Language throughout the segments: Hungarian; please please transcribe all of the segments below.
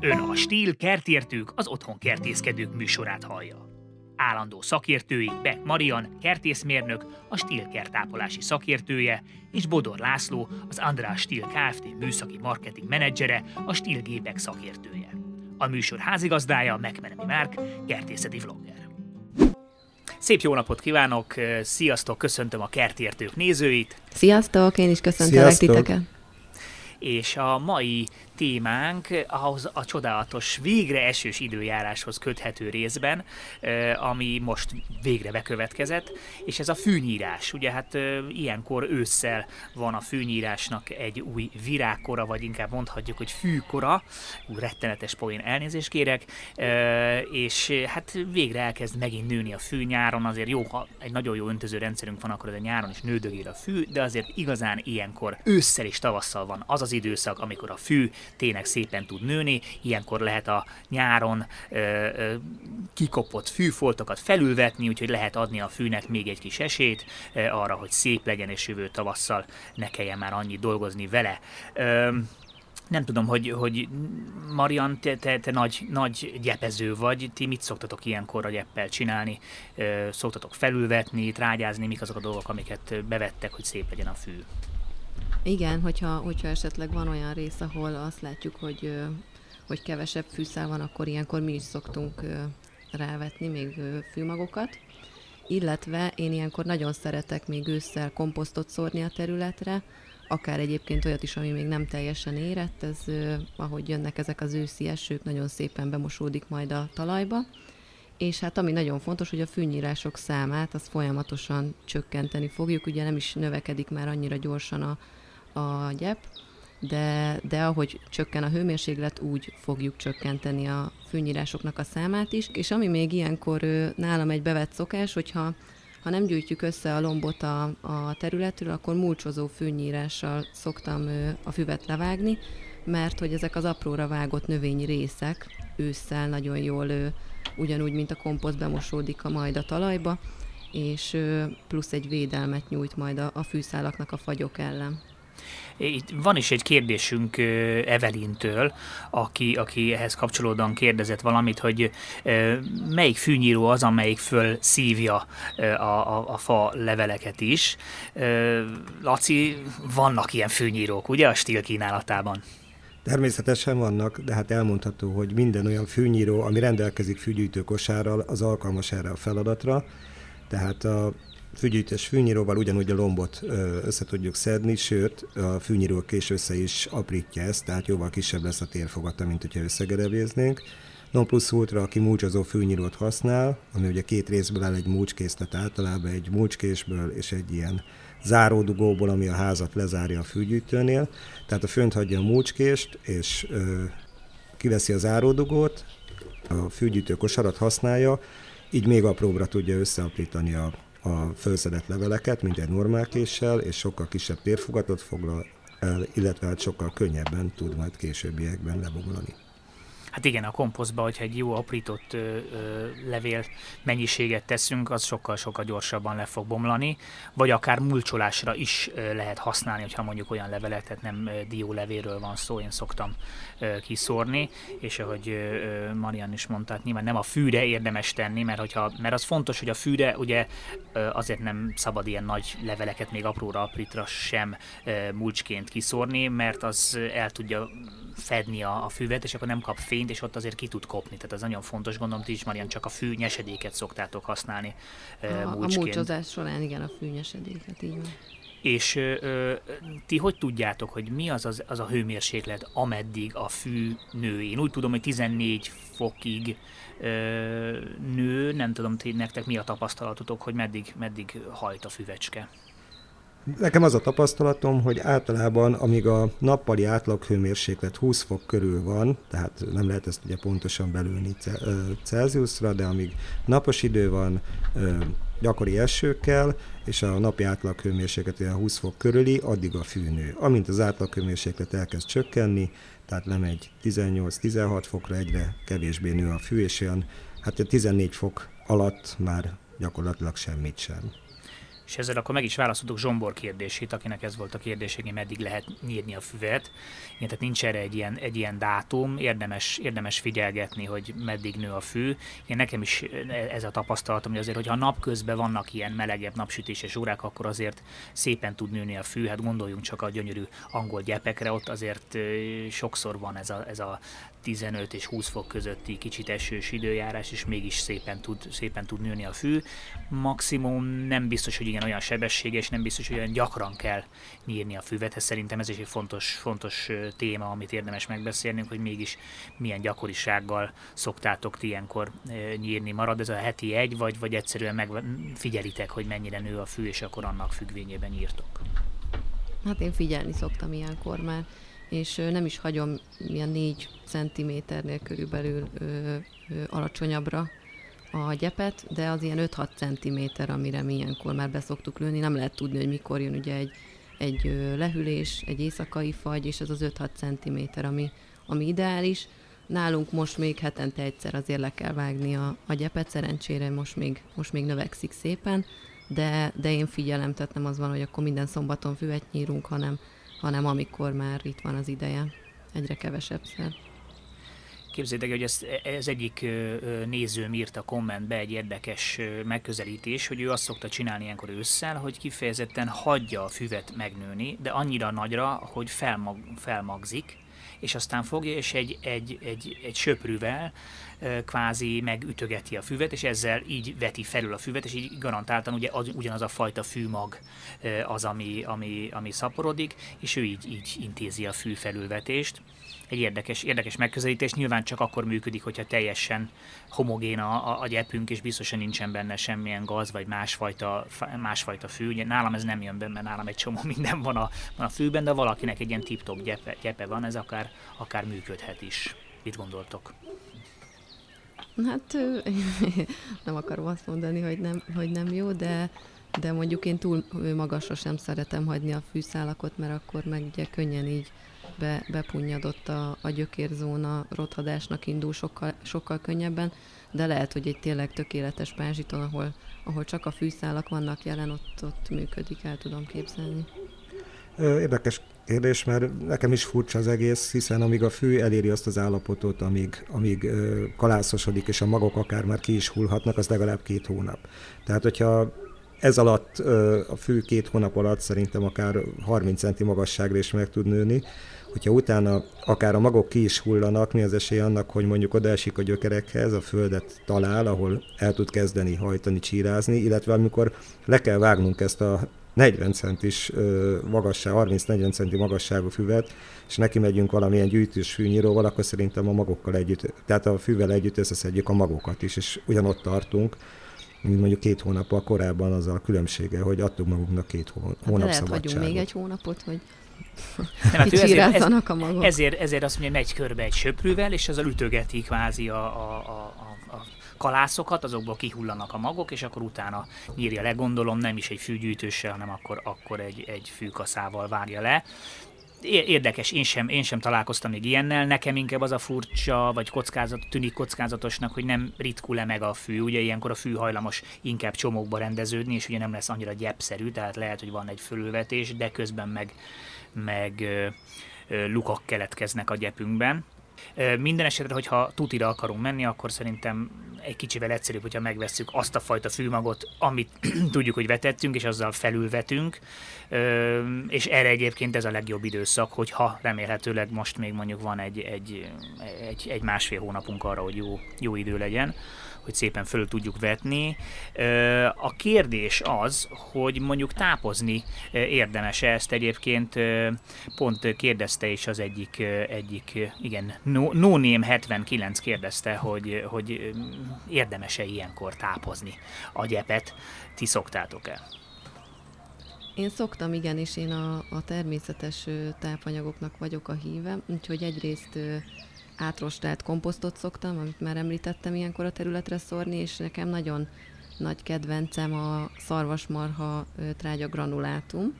Ön a Stíl kertértők, az otthon kertészkedők műsorát hallja. Állandó szakértői Beck Marian, kertészmérnök, a Stíl kertápolási szakértője, és Bodor László, az András Stíl Kft. műszaki marketing menedzsere, a Stíl gépek szakértője. A műsor házigazdája Megmenemi Márk, kertészeti vlogger. Szép jó napot kívánok, sziasztok, köszöntöm a kertértők nézőit. Sziasztok, én is köszöntelek titeket. És a mai témánk ahhoz a csodálatos, végre esős időjáráshoz köthető részben, ami most végre bekövetkezett, és ez a fűnyírás. Ugye hát ilyenkor ősszel van a fűnyírásnak egy új virágkora, vagy inkább mondhatjuk, hogy fűkora, új rettenetes poén elnézést kérek, és hát végre elkezd megint nőni a fű nyáron, azért jó, ha egy nagyon jó öntöző rendszerünk van, akkor ez a nyáron is nődögél a fű, de azért igazán ilyenkor ősszel és tavasszal van az az időszak, amikor a fű tényleg szépen tud nőni, ilyenkor lehet a nyáron ö, ö, kikopott fűfoltokat felülvetni, úgyhogy lehet adni a fűnek még egy kis esélyt ö, arra, hogy szép legyen, és jövő tavasszal ne kelljen már annyit dolgozni vele. Ö, nem tudom, hogy, hogy Marian, te, te, te nagy, nagy gyepező vagy, ti mit szoktatok ilyenkor a gyeppel csinálni? Szoktatok felülvetni, trágyázni, mik azok a dolgok, amiket bevettek, hogy szép legyen a fű? Igen, hogyha, hogyha esetleg van olyan rész, ahol azt látjuk, hogy, hogy kevesebb fűszál van, akkor ilyenkor mi is szoktunk rávetni még fűmagokat. Illetve én ilyenkor nagyon szeretek még ősszel komposztot szórni a területre, akár egyébként olyat is, ami még nem teljesen érett, ez ahogy jönnek ezek az őszi esők, nagyon szépen bemosódik majd a talajba. És hát ami nagyon fontos, hogy a fűnyírások számát az folyamatosan csökkenteni fogjuk, ugye nem is növekedik már annyira gyorsan a, a gyep, de, de ahogy csökken a hőmérséklet, úgy fogjuk csökkenteni a fűnyírásoknak a számát is. És ami még ilyenkor nálam egy bevett szokás, hogyha ha nem gyűjtjük össze a lombot a, a területről, akkor mulcsozó fűnyírással szoktam a füvet levágni, mert hogy ezek az apróra vágott növényi részek ősszel nagyon jól, ugyanúgy, mint a komposzt bemosódik a majd a talajba, és plusz egy védelmet nyújt majd a, a fűszálaknak a fagyok ellen. Itt van is egy kérdésünk Evelintől, aki, aki ehhez kapcsolódóan kérdezett valamit, hogy melyik fűnyíró az, amelyik föl szívja a, a, a fa leveleket is. Laci, vannak ilyen fűnyírók, ugye a stíl kínálatában? Természetesen vannak, de hát elmondható, hogy minden olyan fűnyíró, ami rendelkezik fűgyűjtő kosárral, az alkalmas erre a feladatra. Tehát a fűgyűjtés fűnyíróval ugyanúgy a lombot össze tudjuk szedni, sőt, a fűnyíró kés össze is aprítja ezt, tehát jóval kisebb lesz a térfogata, mint hogyha összegerebéznénk. Non plus ultra, aki múcsozó fűnyírót használ, ami ugye két részből áll egy múcskészlet általában egy múcskésből és egy ilyen záródugóból, ami a házat lezárja a fűgyűjtőnél. Tehát a fönt hagyja a múcskést, és ö, kiveszi a záródugót, a fűgyűjtő kosarat használja, így még apróbbra tudja összeaprítani a a felszedett leveleket, mint egy normál késsel, és sokkal kisebb térfogatot foglal el, illetve hát sokkal könnyebben tud majd későbbiekben lebomlani. Hát igen, a komposztba, hogyha egy jó aprított ö, ö, levél mennyiséget teszünk, az sokkal-sokkal gyorsabban le fog bomlani, vagy akár mulcsolásra is ö, lehet használni, hogyha mondjuk olyan levelet, tehát nem diólevéről van szó, én szoktam ö, kiszórni, és ahogy ö, Marian is mondta, hát nyilván nem a fűre érdemes tenni, mert, hogyha, mert az fontos, hogy a fűre ugye ö, azért nem szabad ilyen nagy leveleket még apróra aprítra sem ö, mulcsként kiszórni, mert az el tudja fedni a, a füvet, és akkor nem kap fényt, és ott azért ki tud kopni. Tehát ez nagyon fontos, gondolom, ti is Marian csak a fű nyesedéket szoktátok használni a, a mulcsozás során igen, a fű nyesedéket, így van. És ö, ti hogy tudjátok, hogy mi az, az az a hőmérséklet, ameddig a fű nő? Én úgy tudom, hogy 14 fokig ö, nő, nem tudom, ti nektek mi a tapasztalatotok, hogy meddig, meddig hajt a füvecske? Nekem az a tapasztalatom, hogy általában, amíg a nappali átlaghőmérséklet 20 fok körül van, tehát nem lehet ezt ugye pontosan belülni Celsiusra, de amíg napos idő van, gyakori esőkkel, és a napi átlaghőmérséklet olyan 20 fok körüli, addig a fűnő. Amint az átlaghőmérséklet elkezd csökkenni, tehát lemegy 18-16 fokra, egyre kevésbé nő a fű, és olyan, hát a 14 fok alatt már gyakorlatilag semmit sem És ezzel akkor meg is válaszoltuk Zsombor kérdését, akinek ez volt a kérdés, hogy meddig lehet nyírni a füvet. Igen, tehát nincs erre egy ilyen, egy ilyen dátum, érdemes, érdemes figyelgetni, hogy meddig nő a fű. Igen, nekem is ez a tapasztalatom, hogy azért, hogyha napközben vannak ilyen melegebb napsütéses órák, akkor azért szépen tud nőni a fű. Hát gondoljunk csak a gyönyörű angol gyepekre, ott azért sokszor van ez a, ez a 15 és 20 fok közötti kicsit esős időjárás, és mégis szépen tud, szépen tud nőni a fű. Maximum nem biztos, hogy igen olyan sebességes, nem biztos, hogy olyan gyakran kell nyírni a füvet. Ez szerintem ez is egy fontos, fontos téma, amit érdemes megbeszélnünk, hogy mégis milyen gyakorisággal szoktátok ti ilyenkor nyírni. Marad ez a heti egy, vagy, vagy egyszerűen megfigyelitek, hogy mennyire nő a fű, és akkor annak függvényében írtok? Hát én figyelni szoktam ilyenkor, mert és nem is hagyom ilyen 4 centiméternél körülbelül ö, ö, alacsonyabbra a gyepet, de az ilyen 5-6 centiméter, amire mi ilyenkor már beszoktuk lőni, nem lehet tudni, hogy mikor jön ugye egy, egy lehűlés, egy éjszakai fagy, és ez az 5-6 centiméter, ami, ami ideális. Nálunk most még hetente egyszer azért le kell vágni a, a gyepet, szerencsére most még, most még növekszik szépen, de, de én figyelem, tehát nem az van, hogy akkor minden szombaton füvet nyírunk, hanem, hanem amikor már itt van az ideje, egyre kevesebb szer. Képzeljétek, hogy ez, ez egyik nézőm írt a kommentbe egy érdekes megközelítés, hogy ő azt szokta csinálni ilyenkor ősszel, hogy kifejezetten hagyja a füvet megnőni, de annyira nagyra, hogy felmag, felmagzik, és aztán fogja, és egy, egy, egy, egy söprűvel kvázi megütögeti a füvet, és ezzel így veti felül a füvet, és így garantáltan ugye az, ugyanaz a fajta fűmag az, ami, ami, ami szaporodik, és ő így, így intézi a fű felülvetést egy érdekes, érdekes megközelítés. Nyilván csak akkor működik, hogyha teljesen homogén a, a, a gyepünk, és biztosan nincsen benne semmilyen gaz, vagy másfajta, másfajta fű. Ugye nálam ez nem jön be, mert nálam egy csomó minden van a, van a fűben, de valakinek egy ilyen tip-top gyepe, gyepe van, ez akár, akár működhet is. Mit gondoltok? Hát nem akarom azt mondani, hogy nem, hogy nem jó, de, de mondjuk én túl magasra sem szeretem hagyni a fűszálakot, mert akkor meg ugye könnyen így be, bepunnyadott a, a gyökérzóna, rothadásnak indul sokkal, sokkal könnyebben, de lehet, hogy egy tényleg tökéletes pázsiton, ahol, ahol csak a fűszálak vannak jelen, ott, ott működik, el tudom képzelni. Érdekes kérdés, mert nekem is furcsa az egész, hiszen amíg a fű eléri azt az állapotot, amíg, amíg kalászosodik, és a magok akár már ki is hullhatnak, az legalább két hónap. Tehát, hogyha ez alatt, a fű két hónap alatt szerintem akár 30 centi magasságra is meg tud nőni, hogyha utána akár a magok ki is hullanak, mi az esély annak, hogy mondjuk odaesik a gyökerekhez, a földet talál, ahol el tud kezdeni hajtani, csírázni, illetve amikor le kell vágnunk ezt a 40 centis magasság, 30-40 centi magasságú füvet, és neki megyünk valamilyen gyűjtős fűnyíróval, akkor szerintem a magokkal együtt, tehát a fűvel együtt összeszedjük a magokat is, és ugyanott tartunk, mint mondjuk két hónappal korábban az a különbsége, hogy adtunk magunknak két hónap hát lehet, szabadságot. még egy hónapot, hogy nem, hát ezért, ez, a magok. Ezért, ezért azt mondja, megy körbe egy söprűvel, és ezzel ütögeti kvázi a, a, a, a kalászokat, azokból kihullanak a magok, és akkor utána nyírja le, gondolom nem is egy fűgyűjtőssel, hanem akkor, akkor egy, egy fűkaszával vágja le érdekes, én sem, én sem találkoztam még ilyennel, nekem inkább az a furcsa, vagy kockázat, tűnik kockázatosnak, hogy nem ritkul-e meg a fű, ugye ilyenkor a fű hajlamos inkább csomókba rendeződni, és ugye nem lesz annyira gyepszerű, tehát lehet, hogy van egy fölülvetés, de közben meg, meg lukak keletkeznek a gyepünkben. Minden esetre, hogyha tutira akarunk menni, akkor szerintem egy kicsivel egyszerűbb, hogyha megvesszük azt a fajta fűmagot, amit tudjuk, hogy vetettünk, és azzal felülvetünk, és erre egyébként ez a legjobb időszak, hogyha remélhetőleg most még mondjuk van egy, egy, egy, egy másfél hónapunk arra, hogy jó, jó idő legyen, hogy szépen föl tudjuk vetni. A kérdés az, hogy mondjuk tápozni érdemes -e ezt egyébként, pont kérdezte is az egyik, egyik igen, no, no Name 79 kérdezte, hogy, hogy érdemes-e ilyenkor tápozni a gyepet. Ti szoktátok-e? Én szoktam, igen, és én a, a természetes tápanyagoknak vagyok a híve, úgyhogy egyrészt átrostált komposztot szoktam, amit már említettem ilyenkor a területre szórni, és nekem nagyon nagy kedvencem a szarvasmarha trágya granulátum,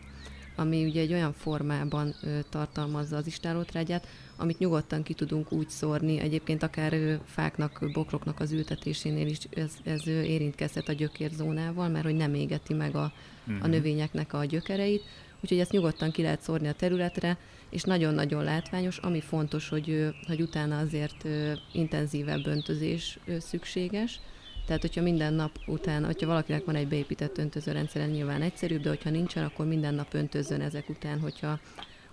ami ugye egy olyan formában tartalmazza az istálótrágyát, amit nyugodtan ki tudunk úgy szórni, egyébként akár fáknak, bokroknak az ültetésénél is ez, ez érintkezhet a gyökérzónával, mert hogy nem égeti meg a, uh-huh. a mhm. növényeknek a gyökereit, úgyhogy ezt nyugodtan ki lehet szórni a területre, és nagyon-nagyon látványos, ami fontos, hogy, hogy utána azért intenzívebb öntözés szükséges, tehát, hogyha minden nap után, hogyha valakinek van egy beépített öntözőrendszere, nyilván egyszerűbb, de hogyha nincsen, akkor minden nap öntözzön ezek után, hogyha,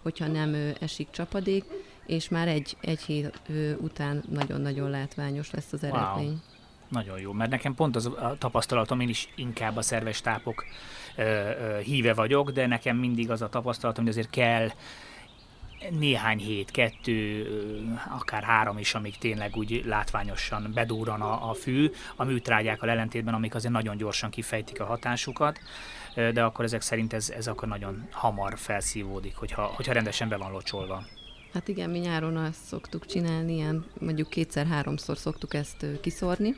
hogyha nem esik csapadék, és már egy, egy hét után nagyon-nagyon látványos lesz az eredmény. Wow. Nagyon jó, mert nekem pont az a tapasztalatom, én is inkább a szerves tápok ö, ö, híve vagyok, de nekem mindig az a tapasztalatom, hogy azért kell néhány hét, kettő, akár három is, amíg tényleg úgy látványosan bedúran a, a fű, a műtrágyákkal ellentétben, amik azért nagyon gyorsan kifejtik a hatásukat, de akkor ezek szerint ez, ez akkor nagyon hamar felszívódik, hogyha, hogyha rendesen be van locsolva. Hát igen, mi nyáron azt szoktuk csinálni, ilyen mondjuk kétszer-háromszor szoktuk ezt kiszórni,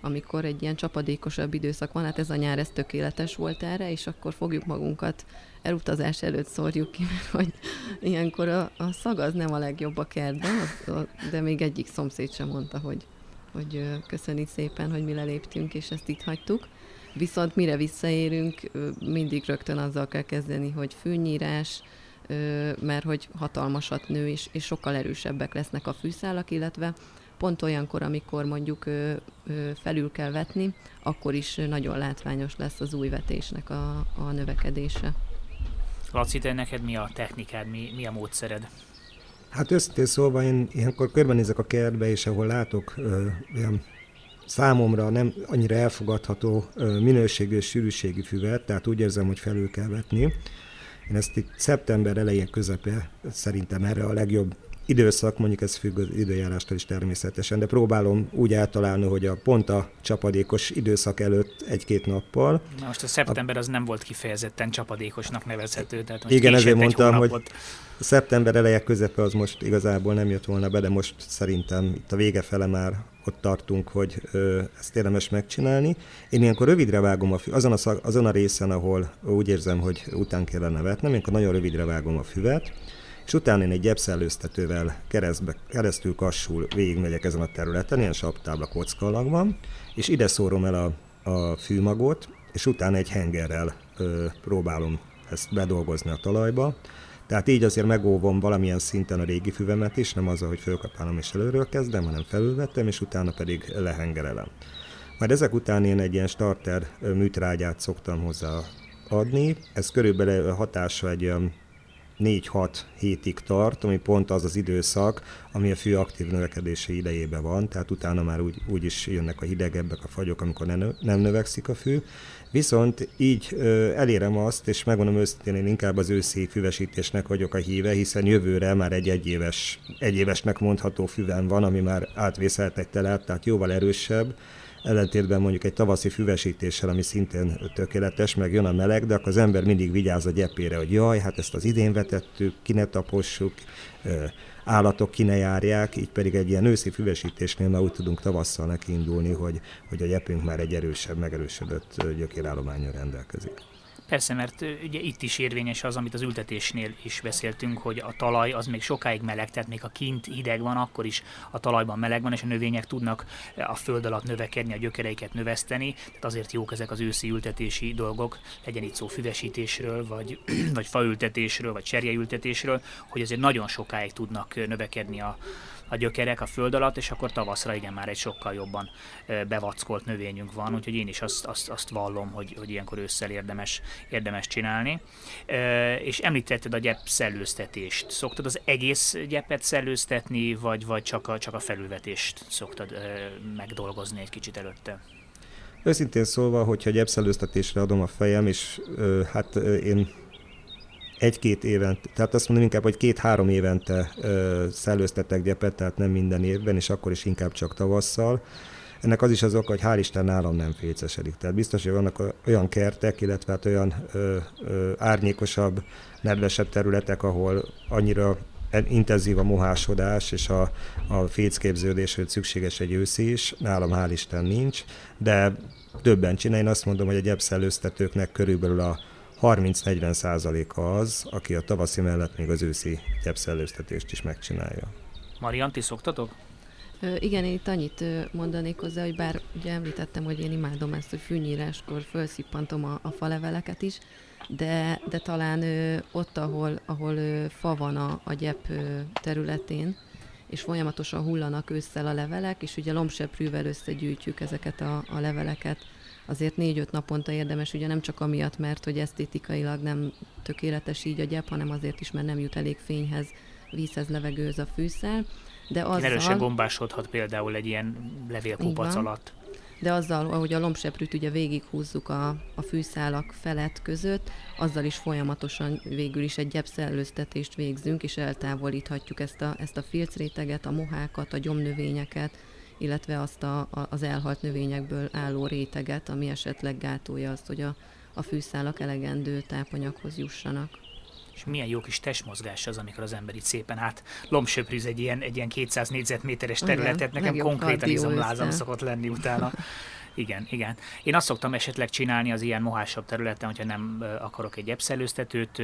amikor egy ilyen csapadékosabb időszak van, hát ez a nyár ez tökéletes volt erre, és akkor fogjuk magunkat elutazás előtt szórjuk ki, mert hogy ilyenkor a, a szag az nem a legjobb a kertben, az, a, de még egyik szomszéd sem mondta, hogy, hogy köszöni szépen, hogy mi leléptünk, és ezt itt hagytuk. Viszont mire visszaérünk, mindig rögtön azzal kell kezdeni, hogy fűnyírás, mert hogy hatalmasat nő, és, és sokkal erősebbek lesznek a fűszálak, illetve pont olyankor, amikor mondjuk felül kell vetni, akkor is nagyon látványos lesz az új vetésnek a, a növekedése. Laci, te neked mi a technikád, mi, mi a módszered? Hát őszintén szólva én ilyenkor körbenézek a kertbe, és ahol látok ö, olyan számomra nem annyira elfogadható ö, minőségű és sűrűségű füvet, tehát úgy érzem, hogy felül kell vetni. Én ezt itt szeptember elején közepe szerintem erre a legjobb időszak, mondjuk ez függ az időjárástól is természetesen, de próbálom úgy általálni, hogy a pont a csapadékos időszak előtt egy-két nappal. Na most a szeptember az nem volt kifejezetten csapadékosnak nevezhető, tehát most Igen, ezért mondtam, hogy a szeptember eleje közepe az most igazából nem jött volna be, de most szerintem itt a vége fele már ott tartunk, hogy ö, ezt érdemes megcsinálni. Én ilyenkor rövidre vágom a fü- azon a, szag, azon a részen, ahol úgy érzem, hogy után kellene vetnem, ilyenkor nagyon rövidre vágom a füvet, és utána én egy gyepszellőztetővel keresztbe, keresztül kassul végigmegyek ezen a területen, ilyen saptábla kocka van, és ide szórom el a, a fűmagot, és utána egy hengerrel ö, próbálom ezt bedolgozni a talajba. Tehát így azért megóvom valamilyen szinten a régi füvemet is, nem azzal, hogy fölkapálom és előről kezdem, hanem felülvettem, és utána pedig lehengerelem. Majd ezek után én egy ilyen starter műtrágyát szoktam hozzá adni, ez körülbelül hatása egy olyan 4-6 hétig tart, ami pont az az időszak, ami a fű aktív növekedési idejében van, tehát utána már úgy, úgy is jönnek a hidegebbek a fagyok, amikor ne, nem növekszik a fű. Viszont így ö, elérem azt, és megmondom őszintén, én inkább az őszi füvesítésnek vagyok a híve, hiszen jövőre már egy egyéves, egyévesnek mondható füvem van, ami már átvészelt egy telát, tehát jóval erősebb, ellentétben mondjuk egy tavaszi füvesítéssel, ami szintén tökéletes, meg jön a meleg, de akkor az ember mindig vigyáz a gyepére, hogy jaj, hát ezt az idén vetettük, ki ne tapossuk, állatok ki ne járják, így pedig egy ilyen őszi füvesítésnél már úgy tudunk tavasszal neki indulni, hogy, hogy a gyepünk már egy erősebb, megerősödött gyökérállományon rendelkezik. Persze, mert ugye itt is érvényes az, amit az ültetésnél is beszéltünk, hogy a talaj az még sokáig meleg, tehát még a kint hideg van, akkor is a talajban meleg van, és a növények tudnak a föld alatt növekedni, a gyökereiket növeszteni, tehát azért jók ezek az őszi ültetési dolgok, legyen itt szó füvesítésről, vagy, vagy faültetésről, vagy cserjeültetésről, hogy azért nagyon sokáig tudnak növekedni a, a gyökerek a föld alatt, és akkor tavaszra igen már egy sokkal jobban bevackolt növényünk van, úgyhogy én is azt, azt, azt vallom, hogy, hogy ilyenkor ősszel érdemes, érdemes csinálni. És említetted a gyep szellőztetést. Szoktad az egész gyepet szellőztetni, vagy, vagy csak, a, csak a felülvetést szoktad megdolgozni egy kicsit előtte? Őszintén szólva, hogyha gyepszellőztetésre adom a fejem, és hát én egy-két évente, tehát azt mondom inkább, hogy két-három évente ö, szellőztetek gyepet, tehát nem minden évben, és akkor is inkább csak tavasszal. Ennek az is az oka, hogy hál' Isten nálam nem fécesedik. Tehát biztos, hogy vannak olyan kertek, illetve hát olyan ö, ö, árnyékosabb, nedvesebb területek, ahol annyira intenzív a mohásodás és a, a fécképződés, hogy szükséges egy őszi is. Nálam hál' Isten nincs, de többen csinál. Én azt mondom, hogy a gyepszellőztetőknek körülbelül a 30-40 százaléka az, aki a tavaszi mellett még az őszi gyepszellőztetést is megcsinálja. Marian, ti szoktatok? Igen, én itt annyit mondanék hozzá, hogy bár ugye említettem, hogy én imádom ezt, hogy fűnyíráskor felszippantom a, a faleveleket is, de, de talán ö, ott, ahol, ahol ö, fa van a, a gyep ö, területén, és folyamatosan hullanak ősszel a levelek, és ugye lombseprűvel összegyűjtjük ezeket a, a leveleket, azért négy-öt naponta érdemes, ugye nem csak amiatt, mert hogy esztétikailag nem tökéletes így a gyep, hanem azért is, mert nem jut elég fényhez, vízhez, levegőhöz a fűszer. De azzal... Erősen gombásodhat például egy ilyen levélkupac alatt de azzal, ahogy a lombseprűt ugye végighúzzuk a, a fűszálak felett között, azzal is folyamatosan végül is egy gyepszellőztetést végzünk, és eltávolíthatjuk ezt a, ezt a filcréteget, a mohákat, a gyomnövényeket, illetve azt a, a, az elhalt növényekből álló réteget, ami esetleg gátolja azt, hogy a, a fűszálak elegendő tápanyaghoz jussanak. És milyen jó kis testmozgás az, amikor az ember itt szépen hát lombsöprűz egy ilyen, egy ilyen 200 négyzetméteres területet, Igen, nekem konkrétan izomlázam szokott lenni utána. Igen, igen. Én azt szoktam esetleg csinálni az ilyen mohásabb területen, hogyha nem akarok egy epszelőztetőt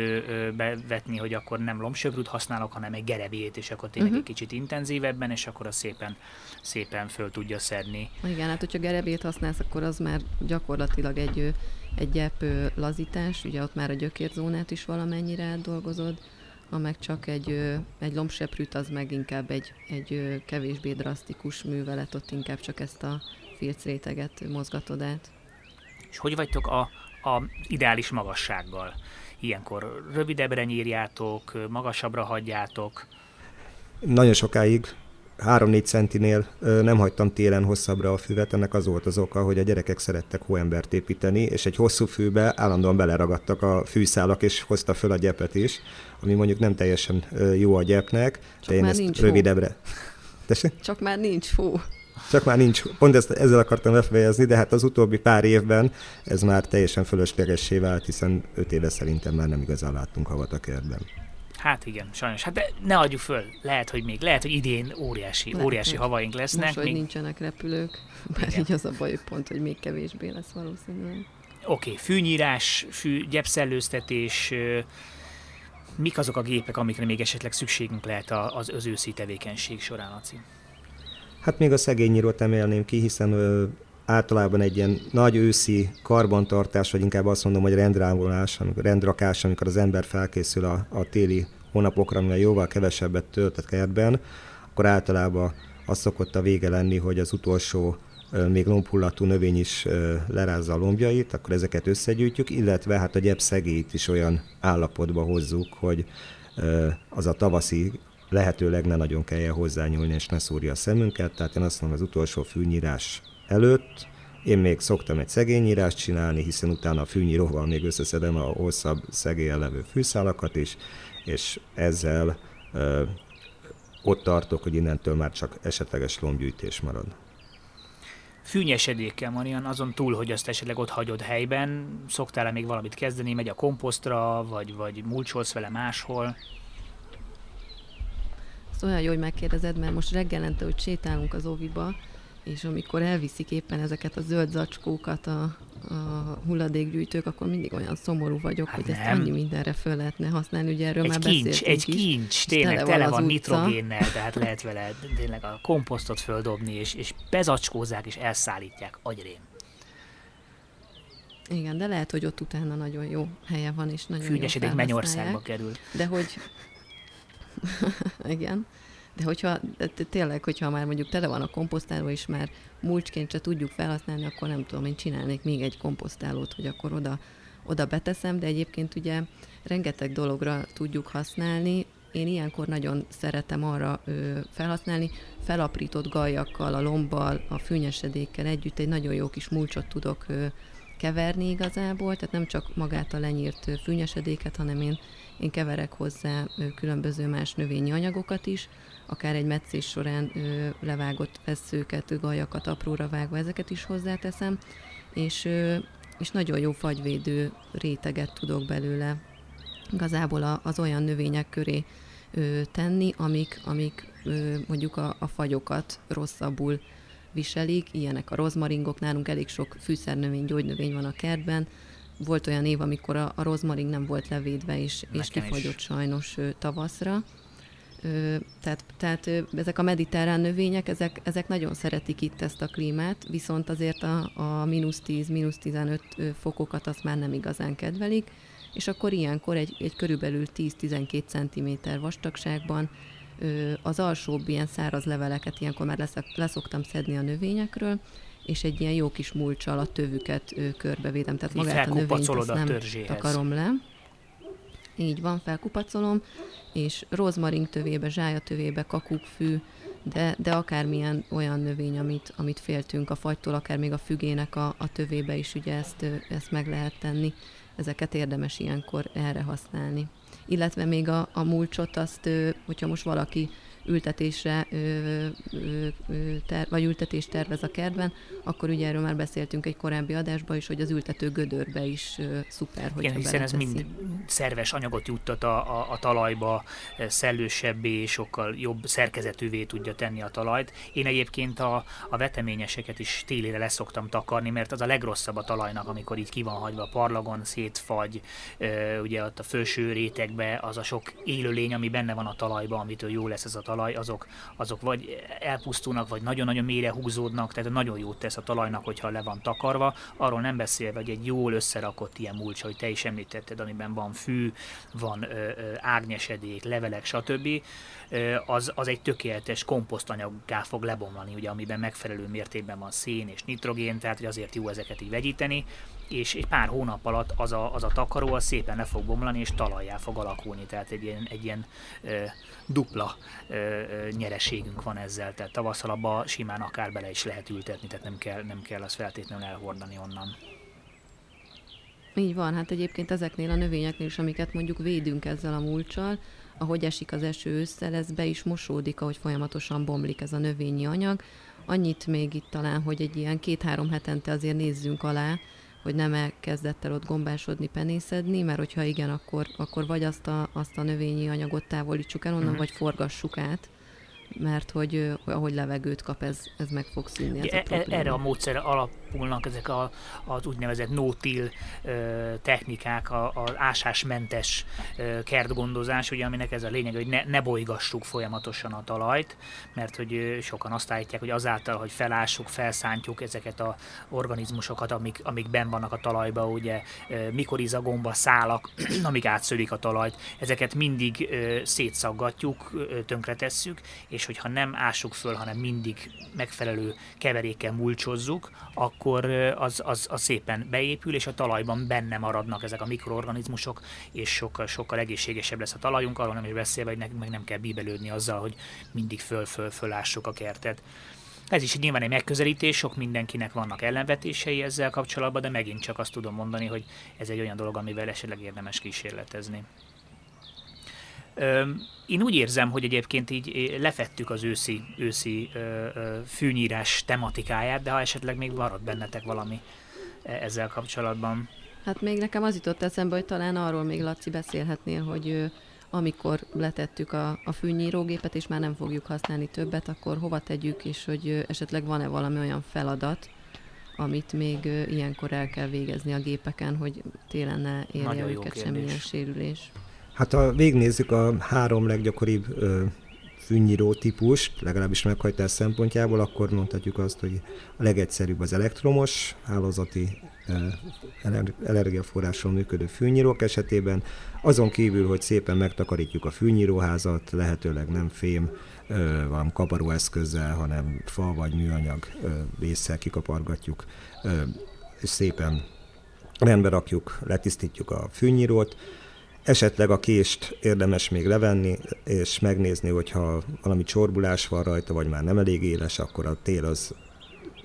bevetni, hogy akkor nem lombsöprűt használok, hanem egy gerebét, és akkor tényleg uh-huh. egy kicsit intenzívebben, és akkor az szépen, szépen föl tudja szedni. Igen, hát hogyha gerebét használsz, akkor az már gyakorlatilag egy egy gyep lazítás, ugye ott már a gyökérzónát is valamennyire dolgozod, ha meg csak egy, egy lombseprűt, az meg inkább egy, egy kevésbé drasztikus művelet, ott inkább csak ezt a filcréteget mozgatod át. És hogy vagytok a, a ideális magassággal? Ilyenkor rövidebbre nyírjátok, magasabbra hagyjátok? Nagyon sokáig 3-4 centinél nem hagytam télen hosszabbra a füvet, ennek az volt az oka, hogy a gyerekek szerettek hóembert építeni, és egy hosszú fűbe állandóan beleragadtak a fűszálak, és hozta föl a gyepet is, ami mondjuk nem teljesen jó a gyepnek, Csak de én ezt rövidebbre. Csak már nincs hó. Csak már nincs, pont ezt, ezzel akartam befejezni, de hát az utóbbi pár évben ez már teljesen fölöslegessé vált, hiszen öt éve szerintem már nem igazán láttunk havat a kertben. Hát igen, sajnos. Hát de ne adjuk föl. Lehet, hogy még, lehet, hogy idén óriási, lehet, óriási havaink lesznek. Most, hogy még... nincsenek repülők, bár így az a baj, pont, hogy még kevésbé lesz valószínűleg. Oké, okay, fűnyírás, fű, gyepszellőztetés, mik azok a gépek, amikre még esetleg szükségünk lehet az özőszi tevékenység során, Laci? Hát még a szegényírót emelném ki, hiszen ö, általában egy ilyen nagy őszi karbantartás, vagy inkább azt mondom, hogy rendrámolás, amikor, rendrakás, amikor az ember felkészül a, a téli hónapokra, mivel jóval kevesebbet töltött kertben, akkor általában az szokott a vége lenni, hogy az utolsó még lombhullatú növény is lerázza a lombjait, akkor ezeket összegyűjtjük, illetve hát a gyepszegélyt is olyan állapotba hozzuk, hogy az a tavaszi lehetőleg ne nagyon kelljen hozzányúlni, és ne szúrja a szemünket. Tehát én azt mondom, az utolsó fűnyírás előtt én még szoktam egy szegényírást csinálni, hiszen utána a fűnyíróval még összeszedem a hosszabb szegélyen levő fűszálakat is, és ezzel ö, ott tartok, hogy innentől már csak esetleges lombgyűjtés marad. Fűnyesedékkel, Marian, azon túl, hogy azt esetleg ott hagyod helyben, szoktál-e még valamit kezdeni, megy a komposztra, vagy, vagy mulcsolsz vele máshol? Ez olyan jó, hogy megkérdezed, mert most reggelente, hogy sétálunk az óviba, és amikor elviszik éppen ezeket a zöld zacskókat a, a hulladékgyűjtők, akkor mindig olyan szomorú vagyok, hát hogy nem. ezt annyi mindenre föl lehetne használni, ugye erről egy már kincs, beszéltünk Egy is, kincs, tényleg tele, tele van, van nitrogénnel, tehát lehet vele tényleg a komposztot földobni, és, és bezacskózzák, és elszállítják agyrém. Igen, de lehet, hogy ott utána nagyon jó helye van, és nagyon Fűnyesedik Mennyországba kerül. De hogy... Igen. De hogyha tényleg, hogyha már mondjuk tele van a komposztáló, és már mulcsként se tudjuk felhasználni, akkor nem tudom, én csinálnék még egy komposztálót, hogy akkor oda, oda beteszem, de egyébként ugye rengeteg dologra tudjuk használni. Én ilyenkor nagyon szeretem arra ö, felhasználni, felaprított gajakkal, a lombbal, a fűnyesedékkel együtt egy nagyon jó kis mulcsot tudok ö, keverni igazából, tehát nem csak magát a lenyírt fűnyesedéket, hanem én, én keverek hozzá különböző más növényi anyagokat is, akár egy meccés során levágott veszőket, gajakat apróra vágva, ezeket is hozzáteszem, és, és nagyon jó fagyvédő réteget tudok belőle igazából az olyan növények köré tenni, amik, amik mondjuk a, a fagyokat rosszabbul viselik, ilyenek a rozmaringok, nálunk elég sok fűszernövény, gyógynövény van a kertben, volt olyan év, amikor a, a rozmarin nem volt levédve, és, és kifagyott is. sajnos tavaszra. Tehát, tehát ezek a mediterrán növények, ezek, ezek nagyon szeretik itt ezt a klímát, viszont azért a, a mínusz 10, mínusz 15 fokokat azt már nem igazán kedvelik, és akkor ilyenkor egy, egy körülbelül 10-12 cm vastagságban az alsóbb ilyen száraz leveleket ilyenkor már leszoktam szedni a növényekről, és egy ilyen jó kis mulcsal a tövüket körbevédem, tehát magát a növényt azt nem törzséhez. takarom le. Így van, felkupacolom, és rozmarin tövébe, zsája tövébe, kakukkfű, de, de akármilyen olyan növény, amit, amit féltünk a fagytól, akár még a fügének a, a tövébe is, ugye ezt, ezt meg lehet tenni. Ezeket érdemes ilyenkor erre használni. Illetve még a, a mulcsot, azt, hogyha most valaki ültetésre ter, vagy ültetést tervez a kertben, akkor ugye erről már beszéltünk egy korábbi adásban is, hogy az ültető gödörbe is szuper, hogy Igen, hiszen ez mind szerves anyagot juttat a, a, a talajba, szellősebbé és sokkal jobb szerkezetűvé tudja tenni a talajt. Én egyébként a, a veteményeseket is télére leszoktam takarni, mert az a legrosszabb a talajnak, amikor így ki van hagyva a parlagon, szétfagy, ugye ott a felső rétegbe az a sok élőlény, ami benne van a talajban, amitől jó lesz ez a talaj, azok, azok vagy elpusztulnak, vagy nagyon-nagyon mélyre húzódnak, tehát nagyon jót tesz a talajnak, hogyha le van takarva. Arról nem beszélve, hogy egy jól összerakott ilyen mulcsa, hogy te is említetted, amiben van fű, van ö, ö, ágnyesedék, levelek, stb. Ö, az, az egy tökéletes komposztanyaggá fog lebomlani, ugye, amiben megfelelő mértékben van szén és nitrogén, tehát hogy azért jó ezeket így vegyíteni és egy pár hónap alatt az a, az a takaró az szépen le fog bomlani, és talajjá fog alakulni, tehát egy ilyen, egy ilyen ö, dupla ö, nyereségünk van ezzel, tehát tavasszal abba simán akár bele is lehet ültetni, tehát nem kell, nem kell azt feltétlenül elhordani onnan. Így van, hát egyébként ezeknél a növényeknél is, amiket mondjuk védünk ezzel a mulcsal, ahogy esik az eső ősszel, ez be is mosódik, ahogy folyamatosan bomlik ez a növényi anyag. Annyit még itt talán, hogy egy ilyen két-három hetente azért nézzünk alá, hogy nem elkezdett el ott gombásodni, penészedni, mert hogyha igen, akkor, akkor vagy azt a, azt a növényi anyagot távolítsuk el onnan, uh-huh. vagy forgassuk át, mert hogy ahogy levegőt kap, ez, ez meg fog szűnni. Ez e, a erre a módszer alapulnak ezek a, az úgynevezett no-till technikák, az ásásmentes kertgondozás, ugye, aminek ez a lényeg, hogy ne, ne bolygassuk folyamatosan a talajt, mert hogy sokan azt állítják, hogy azáltal, hogy felássuk, felszántjuk ezeket a organizmusokat, amik, amik ben vannak a talajba, ugye mikoriza, gomba, szálak, amik átszölik a talajt, ezeket mindig szétszaggatjuk, tönkretesszük, és hogyha nem ássuk föl, hanem mindig megfelelő keverékkel mulcsozzuk, akkor az, az, az szépen beépül, és a talajban benne maradnak ezek a mikroorganizmusok, és sokkal, sokkal egészségesebb lesz a talajunk, arról nem is beszélve, hogy meg nem kell bíbelődni azzal, hogy mindig föl-föl ássuk a kertet. Ez is nyilván egy megközelítés, sok mindenkinek vannak ellenvetései ezzel kapcsolatban, de megint csak azt tudom mondani, hogy ez egy olyan dolog, amivel esetleg érdemes kísérletezni. Én úgy érzem, hogy egyébként így lefettük az őszi, őszi fűnyírás tematikáját, de ha esetleg még marad bennetek valami e, ezzel kapcsolatban. Hát még nekem az jutott eszembe, hogy talán arról még Laci beszélhetnél, hogy amikor letettük a, a fűnyírógépet, és már nem fogjuk használni többet, akkor hova tegyük, és hogy esetleg van-e valami olyan feladat, amit még ilyenkor el kell végezni a gépeken, hogy télen ne érje Nagyon őket semmilyen sérülés. Hát ha végnézzük a három leggyakoribb ö, fűnyíró típus, legalábbis meghajtás szempontjából, akkor mondhatjuk azt, hogy a legegyszerűbb az elektromos hálózati energiaforráson működő fűnyírók esetében, azon kívül, hogy szépen megtakarítjuk a fűnyíróházat, lehetőleg nem fém, valami kaparó eszközzel, hanem fa vagy műanyag vészsel kikapargatjuk, és szépen rendbe rakjuk, letisztítjuk a fűnyírót, Esetleg a kést érdemes még levenni, és megnézni, hogyha valami csorbulás van rajta, vagy már nem elég éles, akkor a tél az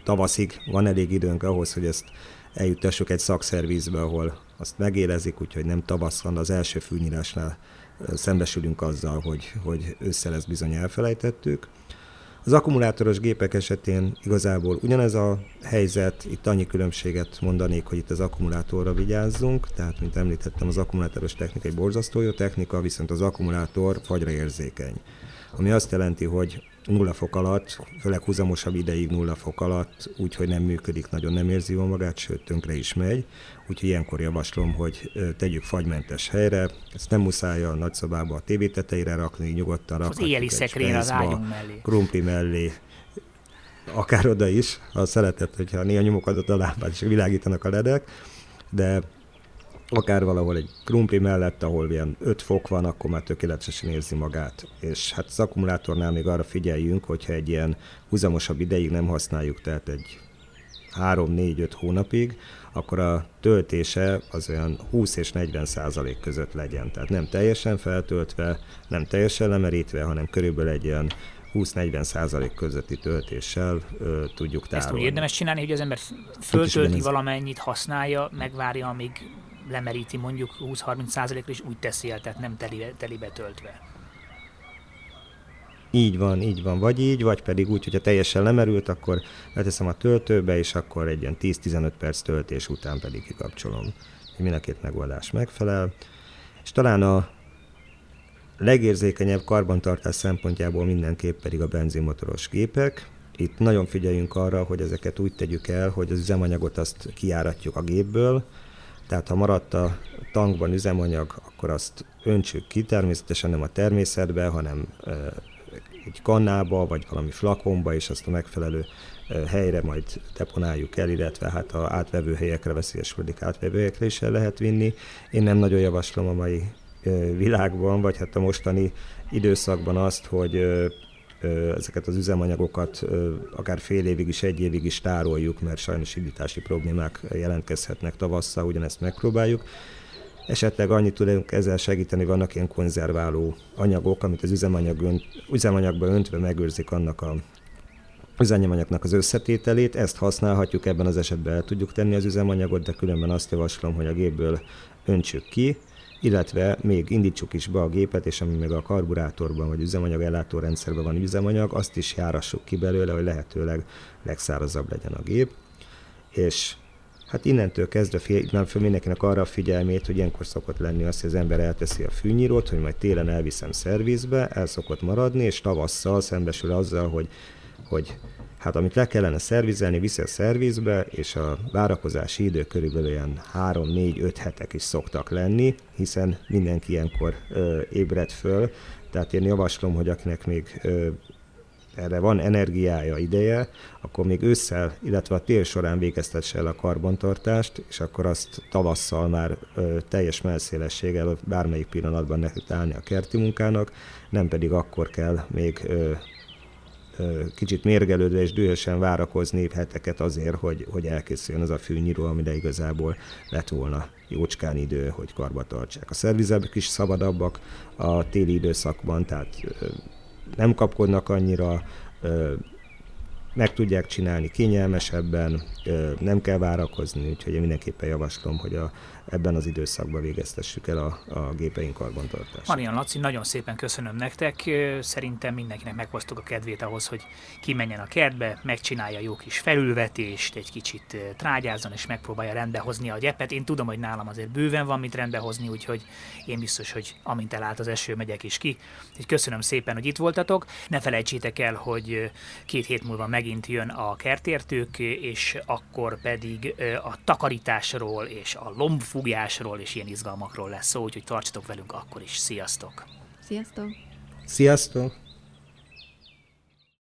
tavaszig van elég időnk ahhoz, hogy ezt eljuttassuk egy szakszervizbe, ahol azt megélezik, úgyhogy nem tavaszon az első fűnyírásnál szembesülünk azzal, hogy, hogy ősszel ezt bizony elfelejtettük. Az akkumulátoros gépek esetén igazából ugyanez a helyzet, itt annyi különbséget mondanék, hogy itt az akkumulátorra vigyázzunk, tehát mint említettem, az akkumulátoros technika egy borzasztó jó technika, viszont az akkumulátor fagyra érzékeny. Ami azt jelenti, hogy nulla fok alatt, főleg húzamosabb ideig nulla fok alatt, úgyhogy nem működik, nagyon nem érzi jól magát, sőt tönkre is megy. Úgyhogy ilyenkor javaslom, hogy tegyük fagymentes helyre, ezt nem muszáj a nagyszobába a tévé tetejére rakni, nyugodtan rakhatjuk Az éjjeli szekrényre az ágyunk mellé. Krumpli mellé, akár oda is, ha szeretett, hogyha néha nyomok adott a lábát, és világítanak a ledek, de akár valahol egy krumpli mellett, ahol ilyen 5 fok van, akkor már tökéletesen érzi magát. És hát az akkumulátornál még arra figyeljünk, hogyha egy ilyen húzamosabb ideig nem használjuk, tehát egy 3-4-5 hónapig, akkor a töltése az olyan 20 és 40 százalék között legyen. Tehát nem teljesen feltöltve, nem teljesen lemerítve, hanem körülbelül egy olyan 20-40 százalék közötti töltéssel ö, tudjuk tárolni. Ezt úgy érdemes csinálni, hogy az ember föltölti valamennyit, használja, megvárja, amíg lemeríti mondjuk 20-30 százalékra, és úgy teszi el, tehát nem teli, telibe töltve. Így van, így van. Vagy így, vagy pedig úgy, hogyha teljesen lemerült, akkor leteszem a töltőbe, és akkor egy ilyen 10-15 perc töltés után pedig kikapcsolom. Mind a két megoldás megfelel. És talán a legérzékenyebb karbantartás szempontjából mindenképp pedig a benzinmotoros gépek. Itt nagyon figyeljünk arra, hogy ezeket úgy tegyük el, hogy az üzemanyagot azt kiáratjuk a gépből, tehát ha maradt a tankban üzemanyag, akkor azt öntsük ki, természetesen nem a természetbe, hanem egy kannába, vagy valami flakonba, és azt a megfelelő helyre majd deponáljuk el, illetve hát a átvevő helyekre, veszélyeskedik átvevő helyekre is el lehet vinni. Én nem nagyon javaslom a mai világban, vagy hát a mostani időszakban azt, hogy ezeket az üzemanyagokat akár fél évig is, egy évig is tároljuk, mert sajnos indítási problémák jelentkezhetnek tavasszal, ugyanezt megpróbáljuk. Esetleg annyit tudunk ezzel segíteni, vannak ilyen konzerváló anyagok, amit az üzemanyag, üzemanyagba öntve megőrzik annak a üzemanyagnak az összetételét, ezt használhatjuk, ebben az esetben el tudjuk tenni az üzemanyagot, de különben azt javaslom, hogy a gépből öntsük ki, illetve még indítsuk is be a gépet, és ami még a karburátorban vagy üzemanyag ellátórendszerben van üzemanyag, azt is járassuk ki belőle, hogy lehetőleg legszárazabb legyen a gép. És hát innentől kezdve nem föl mindenkinek arra a figyelmét, hogy ilyenkor szokott lenni az, hogy az ember elteszi a fűnyírót, hogy majd télen elviszem szervizbe, el szokott maradni, és tavasszal szembesül azzal, hogy, hogy hát amit le kellene szervizelni, viszi a szervizbe, és a várakozási idő körülbelül ilyen 3-4-5 hetek is szoktak lenni, hiszen mindenki ilyenkor ö, ébred föl, tehát én javaslom, hogy akinek még ö, erre van energiája, ideje, akkor még ősszel, illetve a tél során végeztesse el a karbantartást, és akkor azt tavasszal már ö, teljes melszélességgel bármelyik pillanatban neki állni a kerti munkának, nem pedig akkor kell még ö, kicsit mérgelődve és dühösen várakozni heteket azért, hogy, hogy elkészüljön az a fűnyíró, amire igazából lett volna jócskán idő, hogy karba tartsák. A szervizek is szabadabbak a téli időszakban, tehát nem kapkodnak annyira, meg tudják csinálni kényelmesebben, nem kell várakozni, úgyhogy én mindenképpen javaslom, hogy a, ebben az időszakban végeztessük el a, a gépeink karbantartását. Marian Laci, nagyon szépen köszönöm nektek. Szerintem mindenkinek meghoztuk a kedvét ahhoz, hogy kimenjen a kertbe, megcsinálja jó kis felülvetést, egy kicsit trágyázzon és megpróbálja rendbehozni a gyepet. Én tudom, hogy nálam azért bőven van mit rendbehozni, úgyhogy én biztos, hogy amint elállt az eső, megyek is ki. Úgyhogy köszönöm szépen, hogy itt voltatok. Ne felejtsétek el, hogy két hét múlva megint jön a kertértők, és akkor pedig a takarításról és a lomb fújásról és ilyen izgalmakról lesz szó, úgyhogy tartsatok velünk akkor is. Sziasztok! Sziasztok! Sziasztok!